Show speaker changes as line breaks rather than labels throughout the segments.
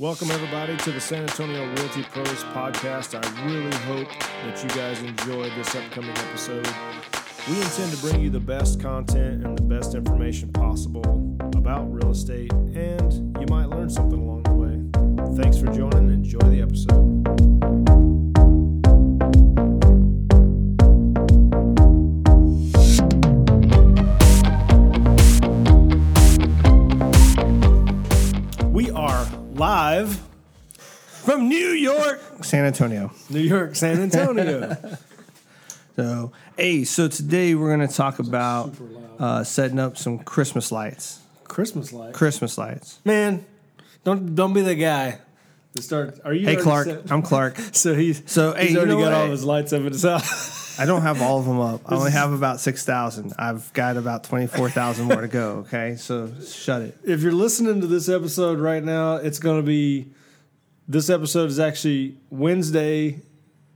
Welcome, everybody, to the San Antonio Realty Pros podcast. I really hope that you guys enjoyed this upcoming episode. We intend to bring you the best content and the best information possible about real estate, and you might learn something along the way. Thanks for joining. Enjoy the episode. Live
from New York, San Antonio.
New York, San Antonio.
So, hey, so today we're going to talk about uh, setting up some Christmas lights.
Christmas light.
Christmas lights.
Man, don't don't be the guy that start. Are you?
Hey, Clark.
set-
I'm Clark.
So he's
So, hey,
he's
you
already
know
got
what?
all his lights up in his house.
I don't have all of them up. I only have about 6,000. I've got about 24,000 more to go, okay? So, shut it.
if you're listening to this episode right now, it's going to be. This episode is actually Wednesday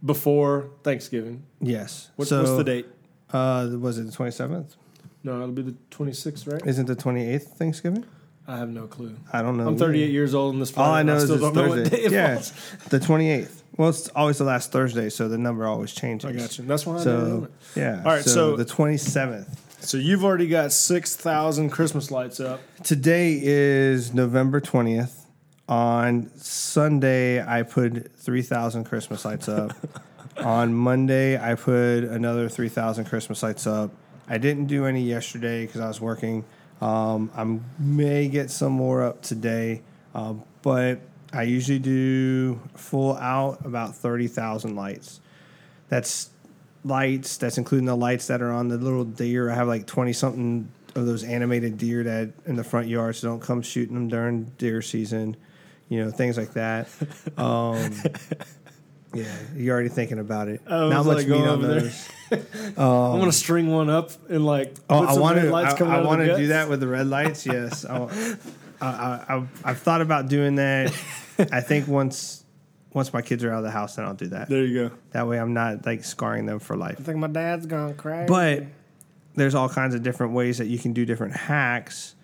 before Thanksgiving.
Yes.
What,
so,
what's the date?
Uh, was it the 27th?
No, it'll be the 26th, right?
Isn't the 28th Thanksgiving?
I have no clue.
I don't know.
I'm 38 years old in this.
All I know is
still
it's
don't know what
Thursday.
day it
yeah, the 28th. Well, it's always the last Thursday, so the number always changes.
I got you. That's why I
So
it.
yeah.
All right, so-
the twenty seventh.
So you've already got six thousand Christmas lights up.
Today is November twentieth. On Sunday, I put three thousand Christmas lights up. On Monday, I put another three thousand Christmas lights up. I didn't do any yesterday because I was working. Um, I may get some more up today, um, but I usually do full out about thirty thousand lights. That's lights. That's including the lights that are on the little deer. I have like twenty something of those animated deer that in the front yard, so don't come shooting them during deer season. You know things like that. Um, yeah, you're already thinking about it.
I was
Not much
like
meat
going
on
over there.
those.
I'm gonna string one up and like.
Oh, I want to.
lights
I,
coming out of the
want to do that with the red lights. Yes, I, I, I, I, I've thought about doing that. I think once once my kids are out of the house, then I'll do that.
There you go.
That way, I'm not like scarring them for life.
I think my dad's gone crazy.
But there's all kinds of different ways that you can do different hacks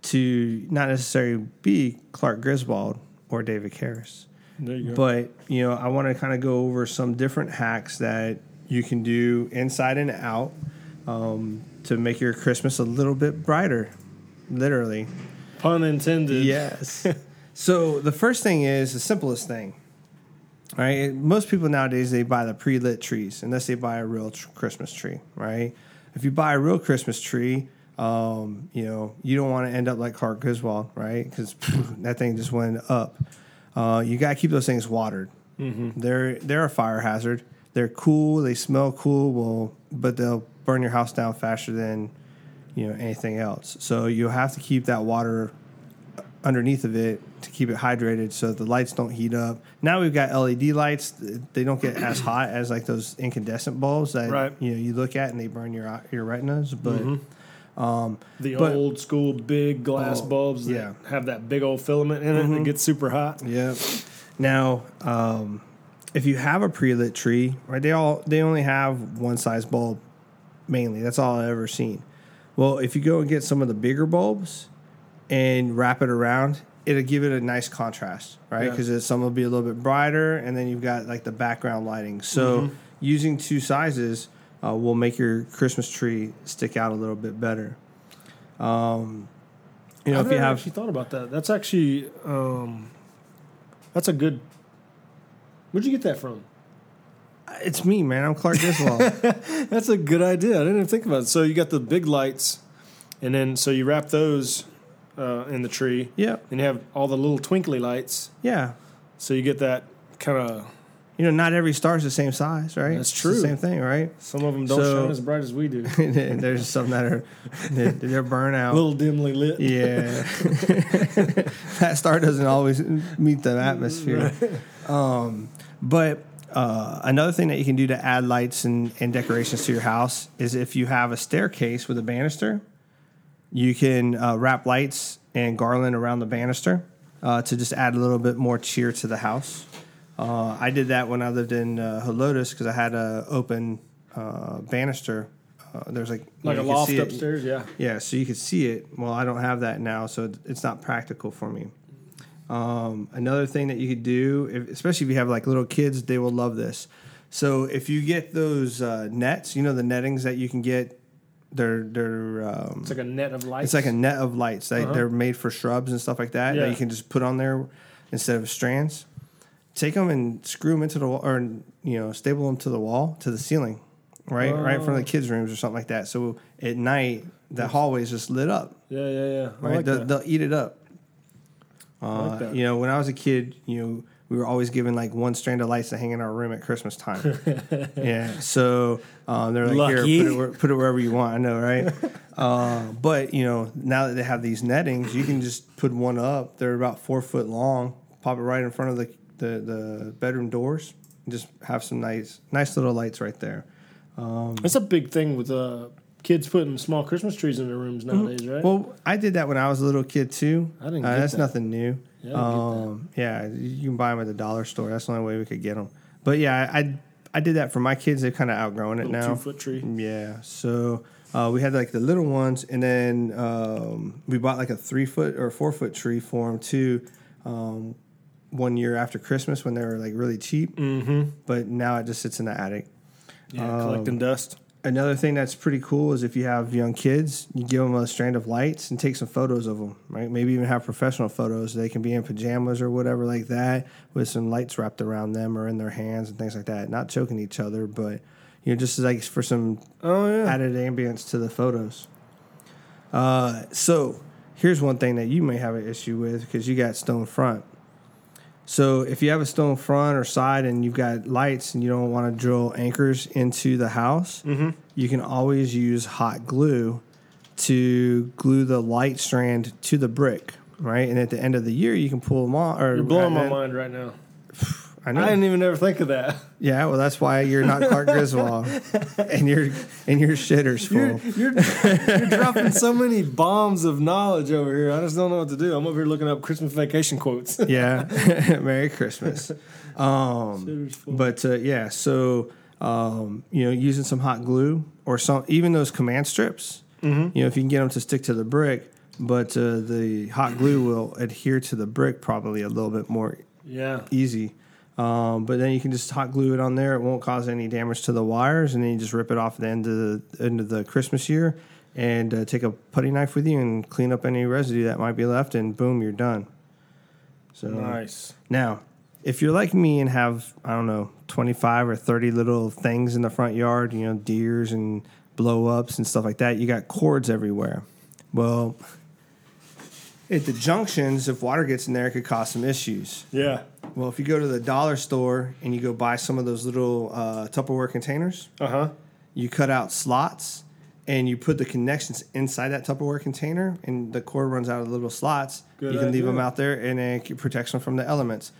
to not necessarily be Clark Griswold or David Karras.
there you go.
But you know, I want to kind of go over some different hacks that you can do inside and out um, to make your Christmas a little bit brighter, literally.
Pun intended.
Yes. so the first thing is the simplest thing. Right? Most people nowadays they buy the pre-lit trees unless they buy a real tr- Christmas tree, right? If you buy a real Christmas tree, um, you know, you don't want to end up like Clark Griswold, right? Because that thing just went up. Uh, you got to keep those things watered. They're they're a fire hazard. They're cool. They smell cool. Well, but they'll burn your house down faster than you know anything else. So you have to keep that water underneath of it to keep it hydrated so the lights don't heat up. Now we've got LED lights. They don't get as hot as like those incandescent bulbs that
Right.
you know you look at and they burn your your retinas. But mm-hmm.
um, The
But-
old school big glass
Oh,
bulbs that
yeah.
have that big old filament in it that mm-hmm. gets super hot.
Yeah. Now, um, if you have a pre-lit tree, right? They all they only have one size bulb mainly. That's all I've ever seen. Well, if you go and get some of the bigger bulbs and wrap it around, it'll give it a nice contrast, right?
Yeah.
Because some will be a little bit brighter, and then you've got like the background lighting. So
Mm-hmm.
using two sizes uh, will make your Christmas tree stick out a little bit better. Um, you know,
I've
if you have
actually thought about that. That's actually um, that's a good. Where'd you get that from?
It's me, man. I'm Clark Griswold.
That's a good idea. I didn't even think about it. So you got the big lights, and then so you wrap those uh, in the tree,
yep.
and you have all the little twinkly lights.
Yeah.
So you get that kind of.
You know, not every star is the same size, right?
That's true.
same thing, right?
Some of them don't
So-
shine as bright as we do.
There's some that are they're, they're burnt
a little dimly lit.
Yeah, that star doesn't always meet the atmosphere. Um, but uh, another thing that you can do to add lights and, and decorations to your house is if you have a staircase with a banister, you can uh, wrap lights and garland around the banister uh, to just add a little bit more cheer to the house. Uh, I did that when I lived in uh, Helotes because I had an open uh, banister. Uh, there's like you
Like
know,
a loft
see it.
upstairs, yeah.
Yeah, so you could see it. Well, I don't have that now, so it's not practical for me. Um, another thing that you could do, if, especially if you have like little kids, they will love this. So if you get those uh, nets, you know the nettings that you can get, they're they're um,
It's like a net of lights.
it's like a net of lights. They,
Uh-huh.
They're made for shrubs and stuff like that
Yeah.
that you can just put on there instead of strands. Take them and screw them into the wall, or you know, staple them to the wall to the ceiling, right, right in front of the kids' rooms or something like that. So at night, the hallway is just lit up.
Yeah, yeah, yeah. I
Right,
like
they'll, they'll eat it up. Uh,
like.
You know, when I was a kid, you know, we were always given like one strand of lights to hang in our room at Christmas time. yeah, so um, they're like,
Lucky.
here, put it, where, put it wherever you want. I know, right? uh, but you know, now that they have these nettings, you can just put one up. They're about four foot long. Pop it right in front of the the, the bedroom doors. And just have some nice nice little lights right there.
That's a big thing with uh, kids putting small Christmas trees in their rooms nowadays, right?
Well, I did that when I was a little kid too.
I didn't
Uh, that's
that.
nothing new.
Yeah, I didn't get that.
um, yeah, you can buy them at the dollar store. That's the only way we could get them. But yeah, I I, did that for my kids. They've kind of outgrown it now.
two foot tree.
Yeah, so uh, we had like the little ones, and then um, we bought like a three foot or four foot tree for them too. Um, one year after Christmas when they were like really cheap,
Mm-hmm.
but now it just sits in the attic.
Yeah,
Um,
collecting dust.
Another thing that's pretty cool is if you have young kids, you give them a strand of lights and take some photos of them, right? Maybe even have professional photos. They can be in pajamas or whatever like that with some lights wrapped around them or in their hands and things like that. Not choking each other, but you know, just like for some
Oh yeah.
added ambience to the photos. Uh, so here's one thing that you may have an issue with because you got stone front. So if you have a stone front or side and you've got lights and you don't want to drill anchors into the house, mm-hmm. you can always use hot glue to glue the light strand to the brick, right? And at the end of the year, you can pull them off. Or
You're blowing my
at-
mind right now.
I know.
I didn't even ever think of that.
yeah, well, that's why you're not Clark Griswold, and your and your shitter's full.
You're, you're, you're dropping so many bombs of knowledge over here. I just don't know what to do. I'm over here looking up Christmas vacation quotes.
yeah merry christmas um, but uh, yeah so um, you know using some hot glue or some even those command strips you know if you can get them to stick to the brick but uh, the hot glue will adhere to the brick probably a little bit more
yeah.
easy um, but then you can just hot glue it on there it won't cause any damage to the wires and then you just rip it off at the end of the end of the christmas year and uh, take a putty knife with you and clean up any residue that might be left and boom you're done so
Nice.
now, if you're like me and have, I don't know, 25 or 30 little things in the front yard, you know, deers and blow ups and stuff like that, you got cords everywhere. Well, at the junctions, if water gets in there, it could cause some issues.
Yeah.
Well, if you go to the dollar store and you go buy some of those little uh, Tupperware containers,
Uh huh.
you cut out slots and you put the connections inside that Tupperware container, and the cord runs out of the little slots.
Good
you can leave them out there, and it protects them from the elements.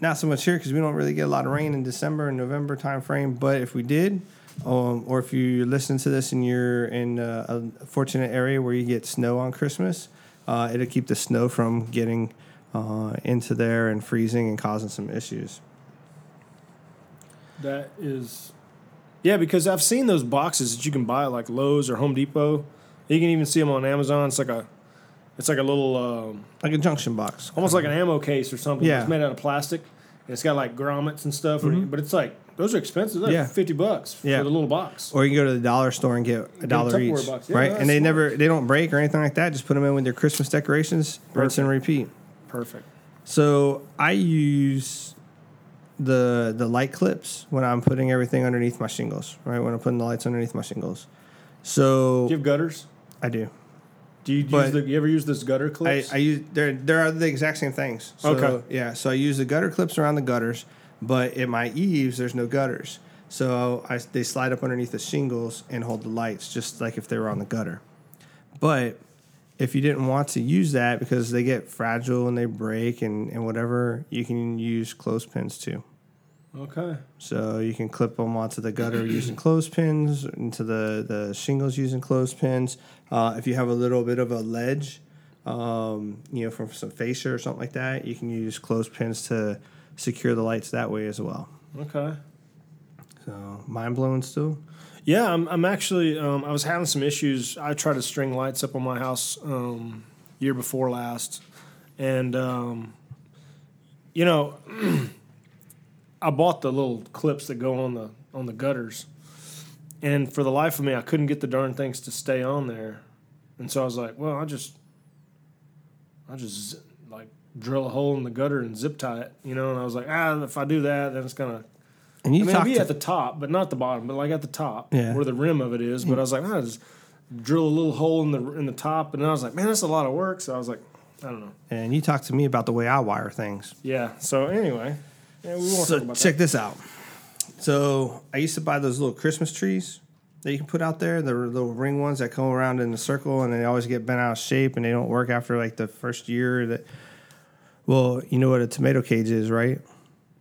Not so much here because we don't really get a lot of rain in December and November time frame. But if we did, um, or if you listen to this and you're in uh, a fortunate area where you get snow on Christmas, uh, it'll keep the snow from getting uh, into there and freezing and causing some issues.
That is. Yeah, because I've seen those boxes that you can buy like Lowe's or Home Depot. You can even see them on Amazon. It's like a, it's like a little, um,
Like a junction box.
almost like an ammo case or something.
Yeah.
It's made out of plastic. And it's got like grommets and stuff. But it's like those are expensive. They're
Yeah.
fifty bucks
Yeah.
for the little box.
Or you can go to the dollar store and get a dollar each.
Yeah,
right? And they
smart.
never, they don't break or anything like that. Just put them in with your Christmas decorations, rinse and repeat.
Perfect.
So I use the the light clips when I'm putting everything underneath my shingles, right? When I'm putting the lights underneath my shingles. So
Do you have gutters?
I do.
Do you use the, you ever use this gutter
I,
clips?
I use there. There are the exact same things. So,
Okay.
Yeah. So I use the gutter clips around the gutters, but in my eaves there's no gutters. So I, they slide up underneath the shingles and hold the lights, just like if they were on the gutter. But if you didn't want to use that because they get fragile and they break and, and whatever, you can use clothespins too.
okay.
So you can clip them onto the gutter using clothespins, into the, the shingles using clothespins. Uh, if you have a little bit of a ledge, um, you know, from some fascia or something like that, you can use clothespins to secure the lights that way as well.
Okay.
So mind blowing still.
Yeah, I'm, I'm actually. Um, I was having some issues. I tried to string lights up on my house um, year before last, and um, you know, I bought the little clips that go on the on the gutters, and for the life of me, I couldn't get the darn things to stay on there, and so I was like, well, I just, I just like drill a hole in the gutter and zip tie it, you know, and I was like, ah, if I do that, then it's gonna.
And you
I mean,
talked
be
to,
at the top, but not the bottom, but like at the top,
Yeah.
where the rim of it is. But I was like, ah, just drill a little hole in the in the top, and I was like, man, that's a lot of work. So I was like, I don't know.
and you talked to me about the way I wire things.
Yeah. So anyway, yeah, we won't
So
talk about
check this out. So I used to buy those little Christmas trees that you can put out there, the little ring ones that come around in a circle, and they always get bent out of shape, and they don't work after like the first year. That well, you know what a tomato cage is, right?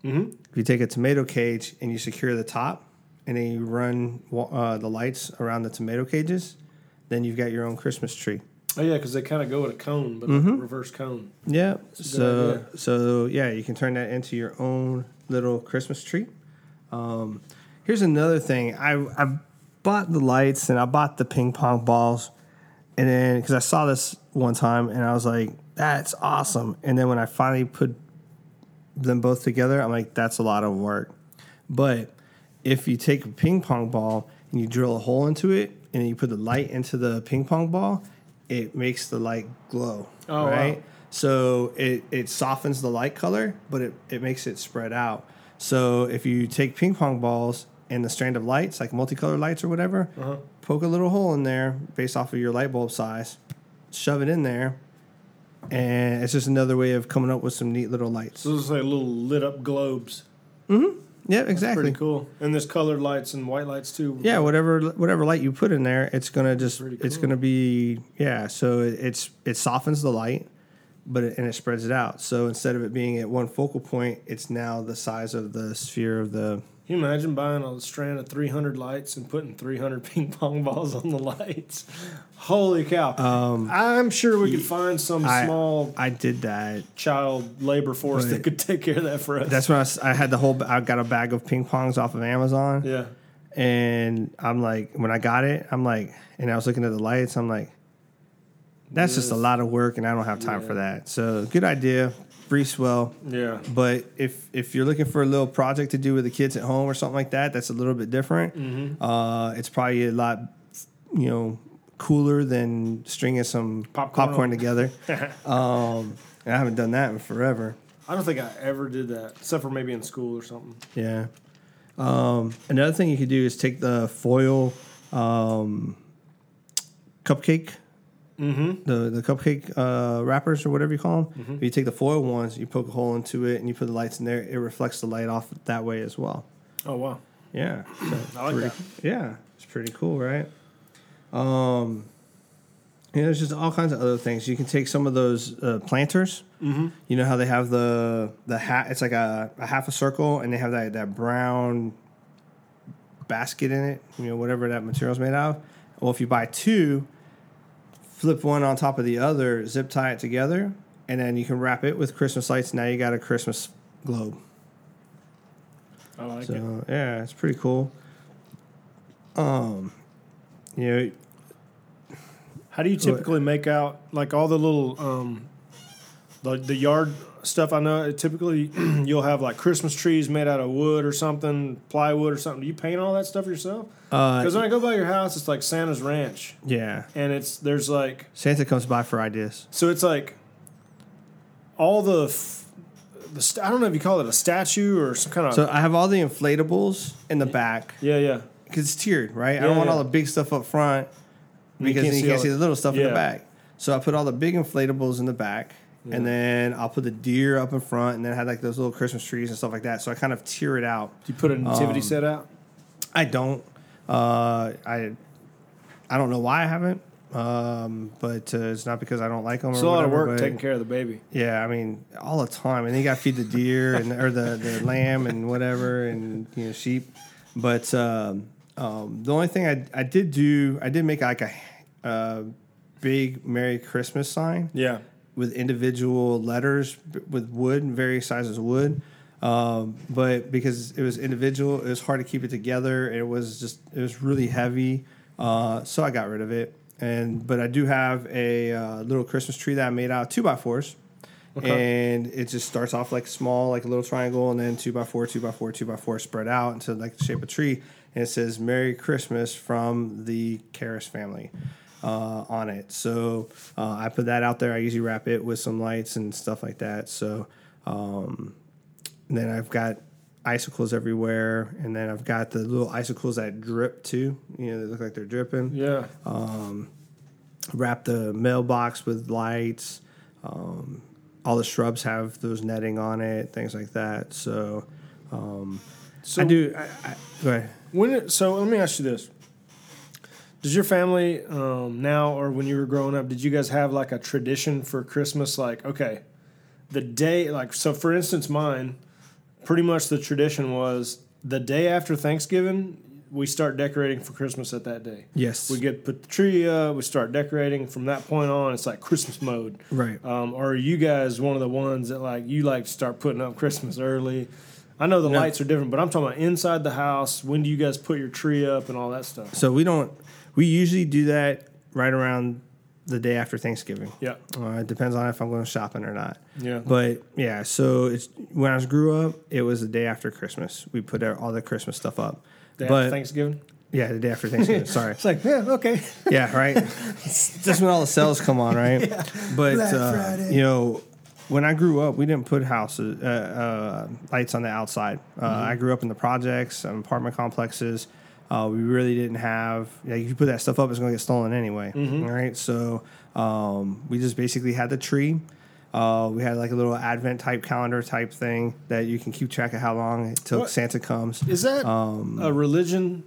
Mhm.
If you take a tomato cage and you secure the top, and then you run uh, the lights around the tomato cages, then you've got your own Christmas tree.
Oh yeah, because they kind of go at a cone, but like a reverse cone.
Yeah. So
idea.
so yeah, you can turn that into your own little Christmas tree. Um, here's another thing. I I bought the lights and I bought the ping pong balls, and then because I saw this one time and I was like, that's awesome. And then when I finally put them both together, I'm like, that's a lot of work. But if you take a ping pong ball and you drill a hole into it and you put the light into the ping pong ball, it makes the light glow.
Oh, wow.
right? So it, it softens the light color, but it, it makes it spread out. So if you take ping pong balls and the strand of lights, like multicolored lights or whatever,
Uh-huh.
poke a little hole in there based off of your light bulb size, shove it in there, and it's just another way of coming up with some neat little lights.
So those are like little lit up globes. Mm-hmm.
Yeah, exactly.
Pretty cool. And there's colored lights and white lights too.
Yeah, whatever whatever light you put in there, it's gonna just
Pretty
it's gonna be yeah. So it, it's it softens the light, but it, and it spreads it out. So instead of it being at one focal point, it's now the size of the sphere of the.
Can you imagine buying a strand of 300 lights and putting 300 ping pong balls on the lights? Holy cow. I'm sure we could find some
Um, I-
small
I did that.
child labor force that could take care of that for us.
That's when I had the whole. I got a bag of ping pongs off of Amazon,
yeah.
and I'm like, when I got it, I'm like, and I was looking at the lights, I'm like, that's just a lot of work, and I don't have time
Yeah.
for that. So good idea, Griswold.
Yeah.
But if if you're looking for a little project to do with the kids at home or something like that, that's a little bit different.
Mm-hmm.
Uh, it's probably a lot, you know, cooler than stringing some
Popcorn.
popcorn, together. um, and I haven't done that in forever.
I don't think I ever did that, except for maybe in school or something.
Yeah. Um, another thing you could do is take the foil um, cupcake.
Mm-hmm.
The, the cupcake uh, wrappers or whatever you call them. You take the foil ones, you poke a hole into it, and you put the lights in there. It reflects the light off that way as well.
Oh, wow.
Yeah. So
I like
pretty-
that.
Yeah, it's pretty cool, right? Um, you know, there's just all kinds of other things. You can take some of those uh, planters. Mm-hmm. You know how they have the the hat? It's like a, a half a circle, and they have that that brown basket in it. You know, whatever that material's made out of. Well, if you buy two, flip one on top of the other, zip tie it together, and then you can wrap it with Christmas lights. Now you got a Christmas globe.
I like it.
So yeah, it's pretty cool. Um, you know,
How do you typically make out like all the little um, the the yard stuff? I know typically you'll have like Christmas trees made out of wood or something, plywood or something. Do you paint all that stuff yourself?
uh,
Because when I go by your house, it's like Santa's Ranch,
yeah,
and it's there's like
Santa comes by for ideas.
so it's like all the f- the st- I don't know if you call it a statue or some kind of
So I have all the inflatables in the back
yeah yeah
because it's tiered, right? I don't want
yeah.
all the big stuff up front
You
because
can't
then you
see
can't see
the-
the little stuff in the back. So I put all the big inflatables in the back, and then I'll put the deer up in front, and then I had like those little Christmas trees and stuff like that. So I kind of tier it out.
Do you put a nativity
Um,
set out?
I don't. Uh, I I don't know why I haven't. Um, but uh, it's not because I don't like them.
It's a lot of work taking care of the baby.
Yeah, I mean, all the time, and then you got to feed the deer and or the, the lamb and whatever, and you know sheep. But um, um, the only thing I I did do, I did make like a uh, big Merry Christmas sign
Yeah.
With individual letters with wood, various sizes of wood. Um, but because it was individual, it was hard to keep it together. It was just it was really heavy, uh, so I got rid of it. And but I do have a uh, little Christmas tree that I made out of two by fours, and it just starts off like small, like a little triangle, and then two by four, two by four, two by four, spread out into like the shape of a tree, and it says "Merry Christmas" from the Karras family. Uh, on it, so uh, I put that out there. I usually wrap it with some lights and stuff like that. So um, then I've got icicles everywhere, and then I've got the little icicles that drip too. You know, they look like they're dripping.
Yeah.
Wrap the mailbox with lights. Um, all the shrubs have those netting on it, things like that. So, um,
So
I do. I, I, go ahead.
When it, so let me ask you this: Does your family um, now, or when you were growing up, did you guys have like a tradition for Christmas? Like, okay, the day, like, so for instance, mine, pretty much the tradition was the day after Thanksgiving, we start decorating for Christmas at that day.
Yes.
We get put the tree up, we start decorating. From that point on, it's like Christmas mode.
Right.
Um, or are you guys one of the ones that like you like to start putting up Christmas early? I know the
No.
lights are different, but I'm talking about inside the house. When do you guys put your tree up and all that stuff?
So we don't. We usually do that right around the day after Thanksgiving.
Yeah,
Uh, it depends on if I'm going shopping or not.
yeah.
But yeah, so it's when I was grew up, it was the day after Christmas. We put our, all the Christmas stuff up.
Day
but
after Thanksgiving.
yeah, the day after Thanksgiving. sorry.
It's like yeah, okay.
Yeah, right. That's when all the sales come on, right? But
Black
uh, you know, when I grew up, we didn't put houses uh, uh, lights on the outside. Uh,
Mm-hmm.
I grew up in the projects, apartment complexes. Uh, we really didn't have. Yeah, you put that stuff up, it's going to get stolen anyway.
Mm-hmm.
all right, so um, we just basically had the tree. Uh, we had like a little advent type calendar type thing that you can keep track of how long it till
What?
Santa comes.
Is that a religion?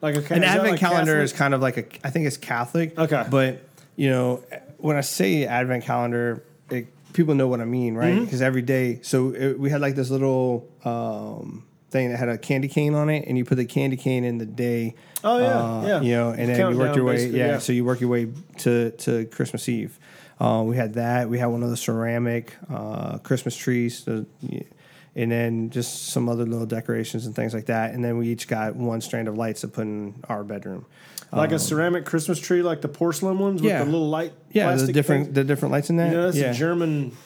Like a
Um, An advent
like
calendar
Catholic?
is kind of like a, I think it's Catholic.
Okay.
But, you know, when I say advent calendar, it, people know what I mean, right?
Mm-hmm.
Because every day, so it, we had like this little um, thing that had a candy cane on it, and you put the candy cane in the day.
Oh, yeah,
uh,
yeah.
You know, and then you work your way, yeah,
yeah.
So you work your way to, to Christmas Eve. Uh, we had that. We had one of the ceramic uh, Christmas trees. So, and then just some other little decorations and things like that. And then we each got one strand of lights to put in our bedroom.
like a ceramic Christmas tree, like the porcelain ones with
Yeah.
the little light.
Yeah, the different
things?
the different lights in that.
You know, that's
yeah.
a German,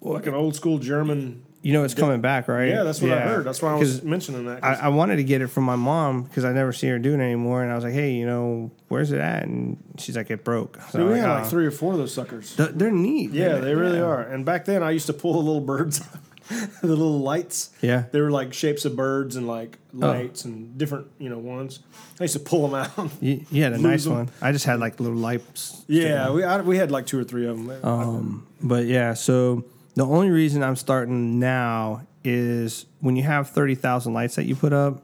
like an old school German.
You know it's coming back, right?
Yeah, that's what I heard. That's why I was mentioning that.
I, I wanted to get it from my mom because I never see her doing it anymore, and I was like, "Hey, you know, where's it at?" And she's like, "It broke." So
Dude,
I'm
we
like,
had
"Oh."
like three or four of those suckers.
Th- They're neat.
Yeah, they really are. And back then, I used to pull the little birds, the little lights.
Yeah.
They were like shapes of birds and like lights and different, you know, ones. I used to pull them out.
You, you had a nice
them.
one. I just had like little lights.
yeah, we I, we had like two or three of them.
Um, but yeah, so the only reason I'm starting now is when you have thirty thousand lights that you put up,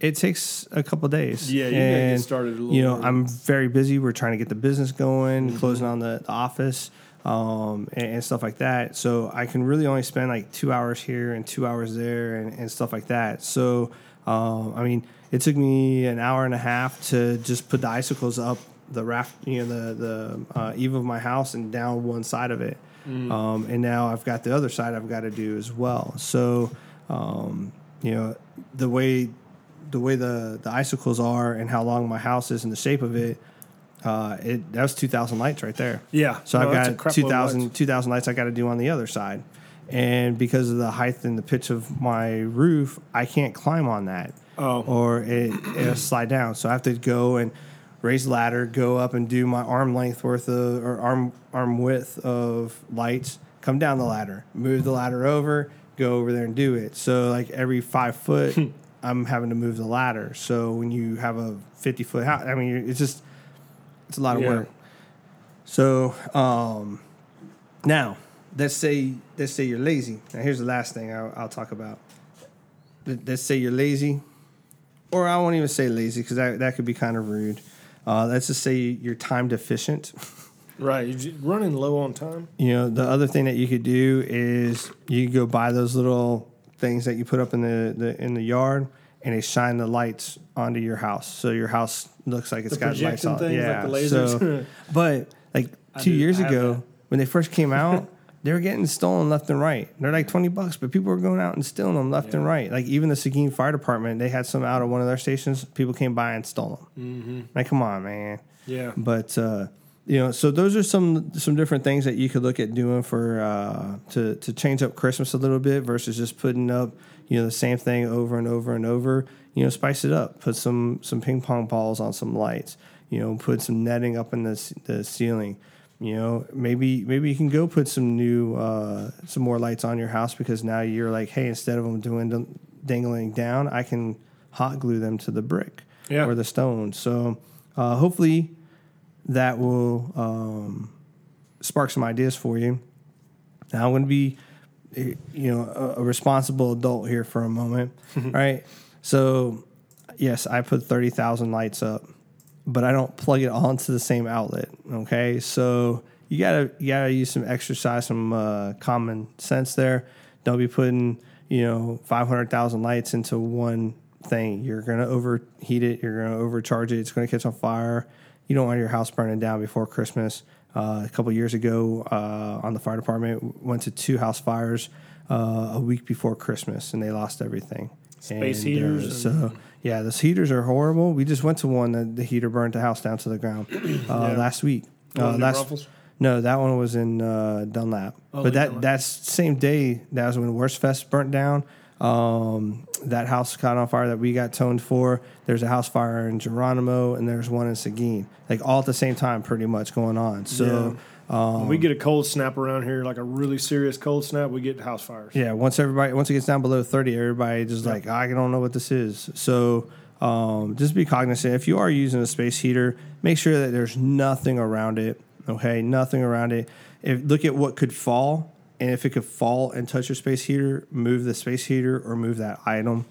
it takes a couple days.
Yeah, you gotta get started a little
You know,
early.
I'm very busy. We're trying to get the business going,
Mm-hmm.
closing on the, the office, um, and, and stuff like that. So I can really only spend like two hours here and two hours there, and, and stuff like that. So um, I mean, it took me an hour and a half to just put the icicles up the raft, you know, the the uh, eave of my house and down one side of it. Um, and now I've got the other side I've got to do as well. So, um, you know, the way the way the the icicles are and how long my house is and the shape of it, uh, it that was two thousand lights right there.
Yeah.
So
No,
I've got
crap
2,000,
lights.
2,000 lights I got to do on the other side. And because of the height and the pitch of my roof, I can't climb on that.
Oh.
Or it, it'll slide down. So I have to go and raise the ladder, go up and do my arm length worth of, or arm, arm width of lights, come down the ladder, move the ladder over, go over there and do it. So like every five foot, I'm having to move the ladder. So when you have a 50 foot house, I mean, it's just, it's a lot of
Yeah.
work. So um, now let's say let's say you're lazy. Now here's the last thing I'll, I'll talk about. Let- Let's say you're lazy, or I won't even say lazy because that that could be kind of rude. Uh, let's just say you're time deficient.
Right. You j- running low on time.
You know, the other thing that you could do is you go buy those little things that you put up in the, the in the yard, and they shine the lights onto your house, so your house looks like it's
The
got lights on.
things, like
yeah,
the lasers.
So, but like two years ago,
that.
when they first came out, they were getting stolen left and right. They're like twenty bucks, but people were going out and stealing them left and right. Like even the Seguin Fire Department, they had some out of one of their stations. People came by and stole them. Mm-hmm. Like, come on, man.
Yeah.
But uh, you know, so those are some some different things that you could look at doing for uh, to to change up Christmas a little bit versus just putting up you know the same thing over and over and over. You know, spice it up. Put some some ping pong balls on some lights. You know, put some netting up in the the ceiling. You know, maybe maybe you can go put some new uh, some more lights on your house because now you're like, hey, instead of them doing dangling down, I can hot glue them to the brick
Yeah.
or the stone. So uh, hopefully that will um, spark some ideas for you. Now I'm going to be, eh, you know, a, a responsible adult here for a moment, right? So, yes, I put thirty thousand lights up, but I don't plug it into the same outlet. Okay, so you gotta you gotta use some exercise, some uh, common sense there. Don't be putting you know five hundred thousand lights into one thing. You're gonna overheat it. You're gonna overcharge it. It's gonna catch on fire. You don't want your house burning down before Christmas. Uh, a couple years ago, uh, on the fire department, went to two house fires uh, a week before Christmas, and they lost everything.
Space
And, uh,
heaters and-
so yeah, those heaters are horrible. We just went to one that the heater burned the house down to the ground uh,
Yeah.
last week. Uh, last
Braunfels?
no, that one was in uh, Dunlap.
Oh,
but that
Dunlap.
that's same day that was when Wurstfest burnt down. Um, that house caught on fire that we got toned for. There's a house fire in Geronimo, and there's one in Seguin, like all at the same time, pretty much going on. So
When we get a cold snap around here, like a really serious cold snap, we get house fires.
Yeah, once everybody once it gets down below thirty, everybody just like I don't know what this is. So um, just be cognizant. If you are using a space heater, make sure that there's nothing around it. Okay, nothing around it. If look at what could fall, and if it could fall and touch your space heater, move the space heater or move that item.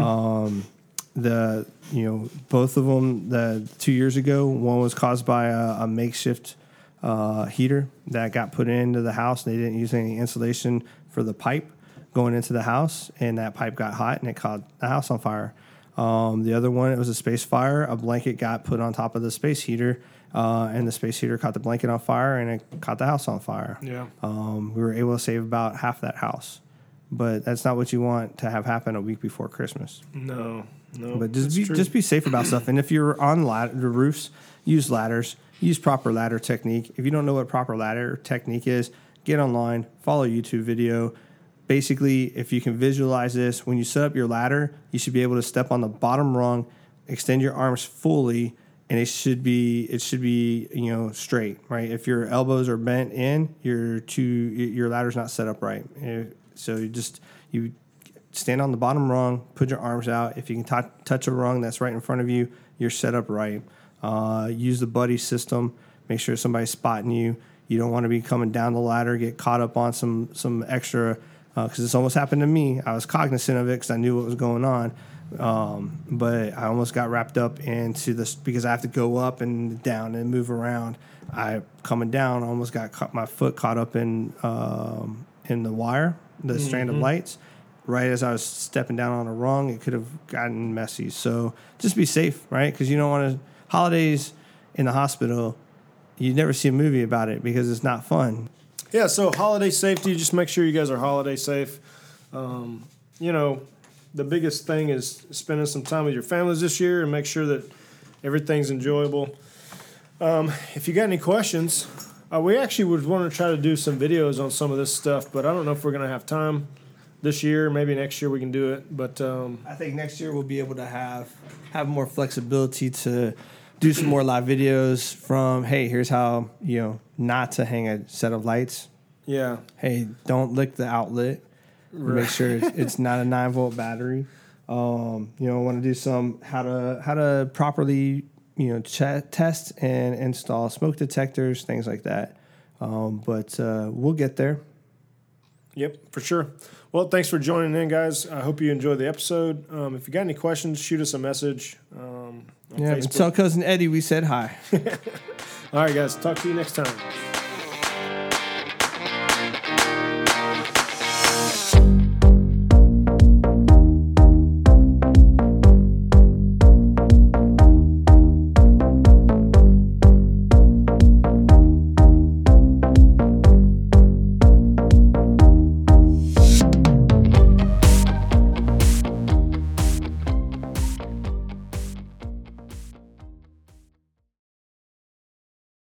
Um, the you know both of them the two years ago, one was caused by a, a makeshift uh, heater that got put into the house. They didn't use any insulation for the pipe going into the house, and that pipe got hot and it caught the house on fire. Um, the other one, it was a space fire. A blanket got put on top of the space heater, uh, and the space heater caught the blanket on fire, and it caught the house on fire.
Yeah.
Um, we were able to save about half that house, but that's not what you want to have happen a week before Christmas.
No, no.
But just be
true.
just be safe about stuff. And if you're on ladder, the roofs, use ladders. Use proper ladder technique. If you don't know what proper ladder technique is, get online, follow YouTube video. Basically, if you can visualize this, when you set up your ladder, you should be able to step on the bottom rung, extend your arms fully, and it should be it should be you know straight, right? If your elbows are bent in, your two your ladder's not set up right. Eh, So you just you stand on the bottom rung, put your arms out. If you can t- touch a rung that's right in front of you, you're set up right. Uh, use the buddy system. Make sure somebody's spotting you. You don't want to be coming down the ladder, get caught up on some some extra. Because this almost happened to me. I was cognizant of it because I knew what was going on, um, but I almost got wrapped up into this because I have to go up and down and move around. I coming down, almost got caught, my foot caught up in um, in the wire, the strand of lights right as I was stepping down on a rung, it could have gotten messy. So just be safe, right? Because you don't want to holidays in the hospital. You never see a movie about it because it's not fun.
Yeah, so holiday safety, just make sure you guys are holiday safe. Um, you know, the biggest thing is spending some time with your families this year and make sure that everything's enjoyable. Um, if you got any questions, uh, we actually would want to try to do some videos on some of this stuff, but I don't know if we're going to have time this year. Maybe next year we can do it. But um,
I think next year we'll be able to have have more flexibility to do some more live videos from hey, here's how, you know, not to hang a set of lights.
yeah,
Hey, don't lick the outlet. Make sure it's, it's not a nine volt battery. Um, you know, want to do some how to how to properly you know ch- test and install smoke detectors, things like that. Um, but uh, we'll get there.
Yep, for sure. Well, thanks for joining in, guys. I hope you enjoyed the episode. Um, if you got any questions, shoot us a message. Um,
Yeah,
Facebook.
tell cousin Eddie we said hi.
All right, guys. Talk to you next time.